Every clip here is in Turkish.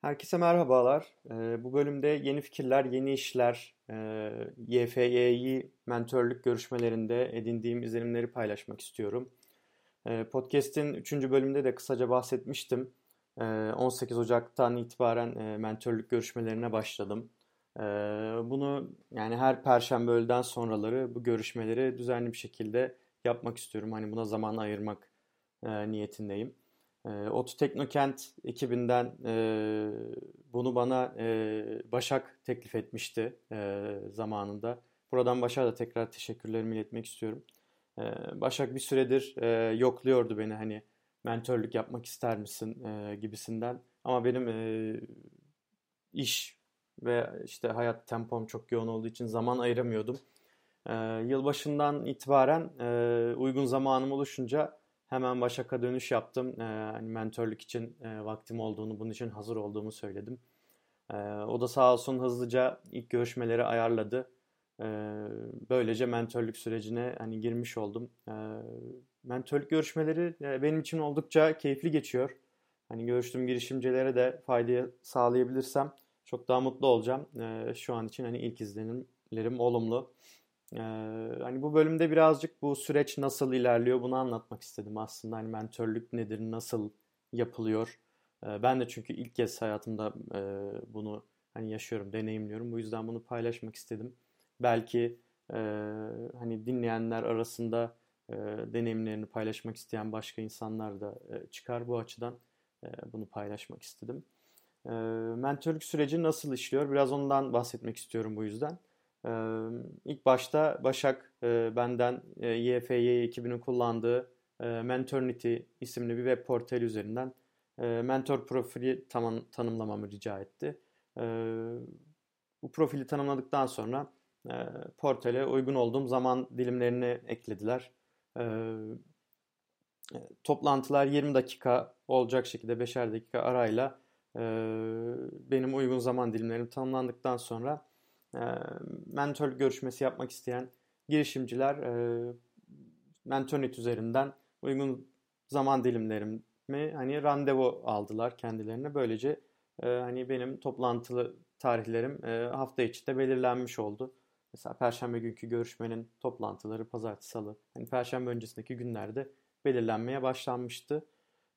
Herkese merhabalar. Ee, bu bölümde yeni fikirler, yeni işler, e, YFY'yi mentörlük görüşmelerinde edindiğim izlenimleri paylaşmak istiyorum. E, Podcast'in 3. bölümünde de kısaca bahsetmiştim. E, 18 Ocak'tan itibaren e, mentörlük görüşmelerine başladım. Bunu yani her perşembe öğleden sonraları bu görüşmeleri düzenli bir şekilde yapmak istiyorum. Hani buna zaman ayırmak e, niyetindeyim. E, Otu Teknokent ekibinden e, bunu bana e, Başak teklif etmişti e, zamanında. Buradan Başak'a da tekrar teşekkürlerimi iletmek istiyorum. E, Başak bir süredir e, yokluyordu beni hani mentörlük yapmak ister misin e, gibisinden. Ama benim e, iş ve işte hayat tempom çok yoğun olduğu için zaman ayıramıyordum. E, yılbaşından itibaren e, uygun zamanım oluşunca Hemen Başak'a dönüş yaptım. E, hani mentörlük için vaktim olduğunu, bunun için hazır olduğumu söyledim. E, o da sağ olsun hızlıca ilk görüşmeleri ayarladı. E, böylece mentörlük sürecine hani girmiş oldum. E, mentörlük görüşmeleri benim için oldukça keyifli geçiyor. Hani görüştüğüm girişimcilere de faydayı sağlayabilirsem çok daha mutlu olacağım. Şu an için hani ilk izlenimlerim olumlu. Ee, hani bu bölümde birazcık bu süreç nasıl ilerliyor bunu anlatmak istedim aslında. Hani mentörlük nedir, nasıl yapılıyor? Ee, ben de çünkü ilk kez hayatımda e, bunu hani yaşıyorum, deneyimliyorum. Bu yüzden bunu paylaşmak istedim. Belki e, hani dinleyenler arasında e, deneyimlerini paylaşmak isteyen başka insanlar da e, çıkar bu açıdan e, bunu paylaşmak istedim. E, mentörlük süreci nasıl işliyor? Biraz ondan bahsetmek istiyorum bu yüzden. İlk başta Başak benden YFY ekibinin kullandığı Menternity isimli bir web portal üzerinden mentor profili tam, tanımlamamı rica etti. Bu profili tanımladıktan sonra portale uygun olduğum zaman dilimlerini eklediler. Toplantılar 20 dakika olacak şekilde 5'er dakika arayla benim uygun zaman dilimlerim tanımlandıktan sonra e, mentor görüşmesi yapmak isteyen girişimciler e, Mentornet üzerinden uygun zaman dilimlerimi hani randevu aldılar kendilerine. Böylece e, hani benim toplantılı tarihlerim e, hafta içi de belirlenmiş oldu. Mesela perşembe günkü görüşmenin toplantıları pazartesi salı. Hani perşembe öncesindeki günlerde belirlenmeye başlanmıştı.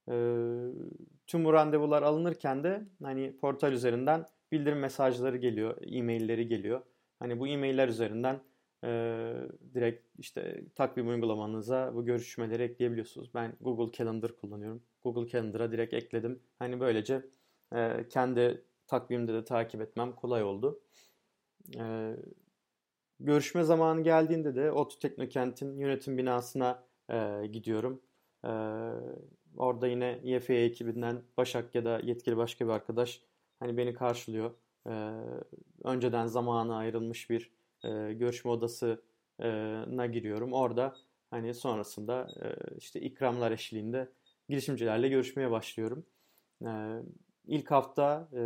E, tüm bu randevular alınırken de hani portal üzerinden bildirim mesajları geliyor, e-mailleri geliyor. Hani bu e-mailler üzerinden e, direkt işte takvim uygulamanıza bu görüşmeleri ekleyebiliyorsunuz. Ben Google Calendar kullanıyorum. Google Calendar'a direkt ekledim. Hani böylece e, kendi takvimde de takip etmem kolay oldu. E, görüşme zamanı geldiğinde de Otu Teknokent'in yönetim binasına e, gidiyorum. E, orada yine YFE ekibinden Başak ya da yetkili başka bir arkadaş hani beni karşılıyor. E, önceden zamanı ayrılmış bir e, görüşme odasına giriyorum. Orada hani sonrasında e, işte ikramlar eşliğinde girişimcilerle görüşmeye başlıyorum. E, ilk hafta e,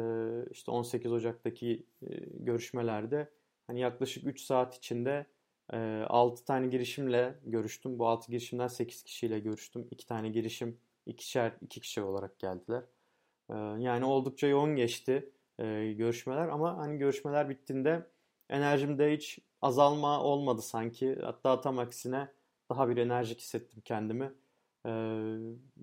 işte 18 Ocak'taki e, görüşmelerde hani yaklaşık 3 saat içinde e, 6 tane girişimle görüştüm. Bu 6 girişimden 8 kişiyle görüştüm. 2 tane girişim ikişer iki kişi olarak geldiler. Ee, yani oldukça yoğun geçti e, görüşmeler ama hani görüşmeler bittiğinde enerjimde hiç azalma olmadı sanki. Hatta tam aksine daha bir enerjik hissettim kendimi. Ee,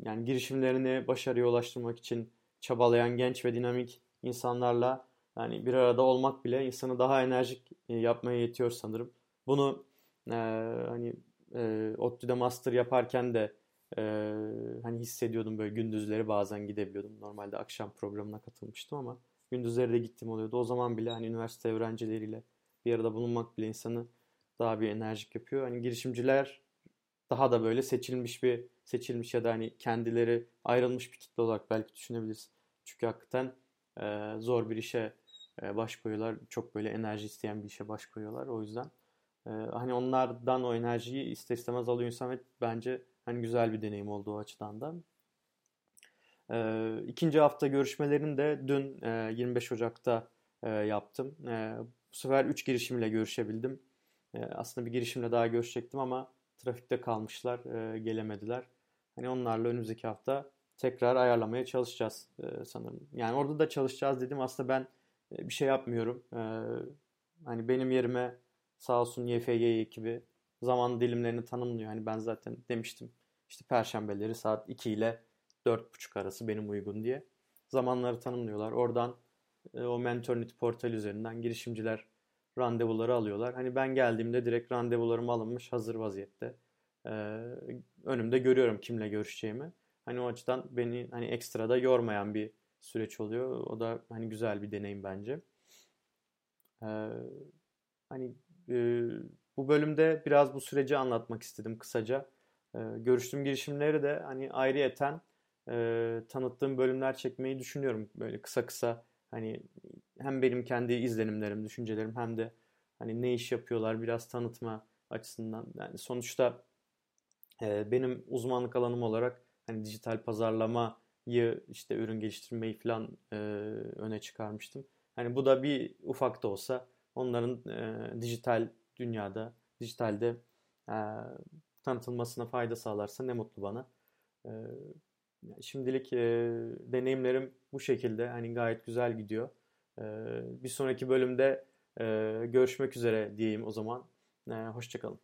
yani girişimlerini başarıya ulaştırmak için çabalayan genç ve dinamik insanlarla yani bir arada olmak bile insanı daha enerjik e, yapmaya yetiyor sanırım. Bunu e, hani e, ODTÜ'de master yaparken de hani hissediyordum böyle gündüzleri bazen gidebiliyordum. Normalde akşam programına katılmıştım ama gündüzleri de gittim oluyordu. O zaman bile hani üniversite öğrencileriyle bir arada bulunmak bile insanı daha bir enerjik yapıyor. Hani girişimciler daha da böyle seçilmiş bir seçilmiş ya da hani kendileri ayrılmış bir kitle olarak belki düşünebiliriz. Çünkü hakikaten e, zor bir işe e, baş koyuyorlar. Çok böyle enerji isteyen bir işe baş koyuyorlar. O yüzden e, hani onlardan o enerjiyi ister istemez alıyor insan ve bence Hani güzel bir deneyim oldu o açıdan da. E, ikinci hafta görüşmelerini de dün e, 25 Ocak'ta e, yaptım. E, bu sefer 3 girişimle görüşebildim. E, aslında bir girişimle daha görüşecektim ama trafikte kalmışlar, e, gelemediler. Hani onlarla önümüzdeki hafta tekrar ayarlamaya çalışacağız e, sanırım. Yani orada da çalışacağız dedim. Aslında ben e, bir şey yapmıyorum. E, hani benim yerime sağ olsun YFG ekibi zaman dilimlerini tanımlıyor. Hani ben zaten demiştim işte perşembeleri saat 2 ile 4.30 arası benim uygun diye. Zamanları tanımlıyorlar. Oradan e, o Mentornit portal üzerinden girişimciler randevuları alıyorlar. Hani ben geldiğimde direkt randevularım alınmış hazır vaziyette. Ee, önümde görüyorum kimle görüşeceğimi. Hani o açıdan beni hani ekstra da yormayan bir süreç oluyor. O da hani güzel bir deneyim bence. Ee, hani e, bu bölümde biraz bu süreci anlatmak istedim kısaca. Ee, görüştüğüm girişimleri de hani ayrıyeten e, tanıttığım bölümler çekmeyi düşünüyorum. Böyle kısa kısa hani hem benim kendi izlenimlerim, düşüncelerim hem de hani ne iş yapıyorlar biraz tanıtma açısından. Yani sonuçta e, benim uzmanlık alanım olarak hani dijital pazarlamayı işte ürün geliştirmeyi falan e, öne çıkarmıştım. Hani bu da bir ufak da olsa onların e, dijital dünyada, dijitalde e, tanıtılmasına fayda sağlarsa ne mutlu bana. E, şimdilik e, deneyimlerim bu şekilde. Hani gayet güzel gidiyor. E, bir sonraki bölümde e, görüşmek üzere diyeyim o zaman. E, hoşçakalın.